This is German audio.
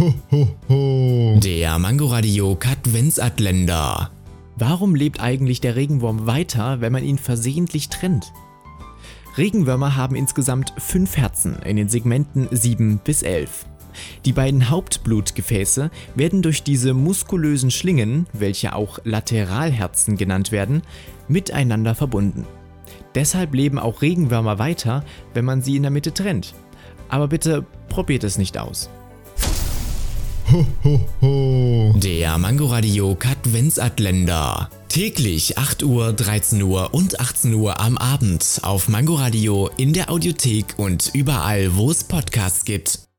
Ho, ho, ho. Der Mangoradio Katwensatländer. Warum lebt eigentlich der Regenwurm weiter, wenn man ihn versehentlich trennt? Regenwürmer haben insgesamt fünf Herzen in den Segmenten 7 bis 11. Die beiden Hauptblutgefäße werden durch diese muskulösen Schlingen, welche auch Lateralherzen genannt werden, miteinander verbunden. Deshalb leben auch Regenwürmer weiter, wenn man sie in der Mitte trennt. Aber bitte probiert es nicht aus. Ho, ho, ho. Der Mangoradio Katwensatländer. Täglich 8 Uhr, 13 Uhr und 18 Uhr am Abend auf Mangoradio in der Audiothek und überall, wo es Podcasts gibt.